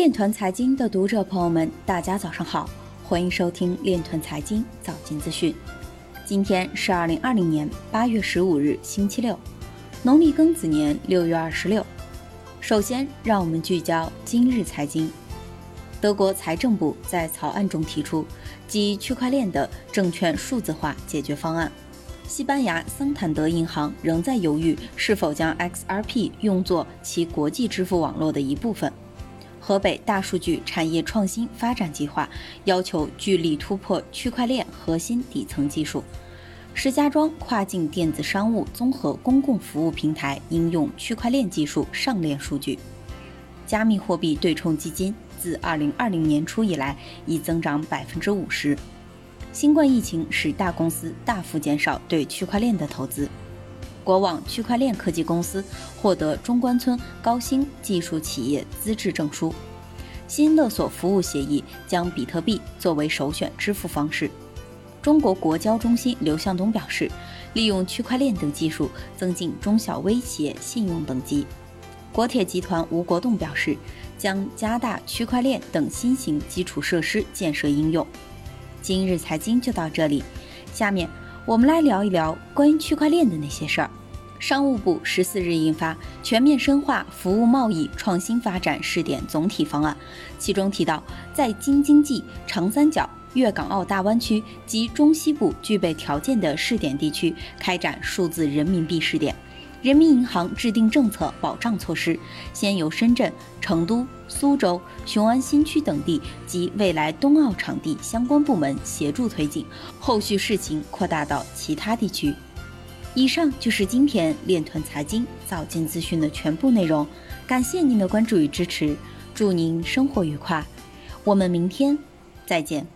链团财经的读者朋友们，大家早上好，欢迎收听链团财经早间资讯。今天是二零二零年八月十五日，星期六，农历庚子年六月二十六。首先，让我们聚焦今日财经。德国财政部在草案中提出基于区块链的证券数字化解决方案。西班牙桑坦德银行仍在犹豫是否将 XRP 用作其国际支付网络的一部分。河北大数据产业创新发展计划要求聚力突破区块链核心底层技术。石家庄跨境电子商务综合公共服务平台应用区块链技术上链数据。加密货币对冲基金自2020年初以来已增长百分之五十。新冠疫情使大公司大幅减少对区块链的投资。国网区块链科技公司获得中关村高新技术企业资质证书。新勒索服务协议将比特币作为首选支付方式。中国国交中心刘向东表示，利用区块链等技术增进中小微企业信用等级。国铁集团吴国栋表示，将加大区块链等新型基础设施建设应用。今日财经就到这里，下面我们来聊一聊关于区块链的那些事儿。商务部十四日印发《全面深化服务贸易创新发展试点总体方案》，其中提到，在京津冀、长三角、粤港澳大湾区及中西部具备条件的试点地区开展数字人民币试点。人民银行制定政策保障措施，先由深圳、成都、苏州、雄安新区等地及未来冬奥场地相关部门协助推进，后续事情扩大到其他地区。以上就是今天链团财经早间资讯的全部内容，感谢您的关注与支持，祝您生活愉快，我们明天再见。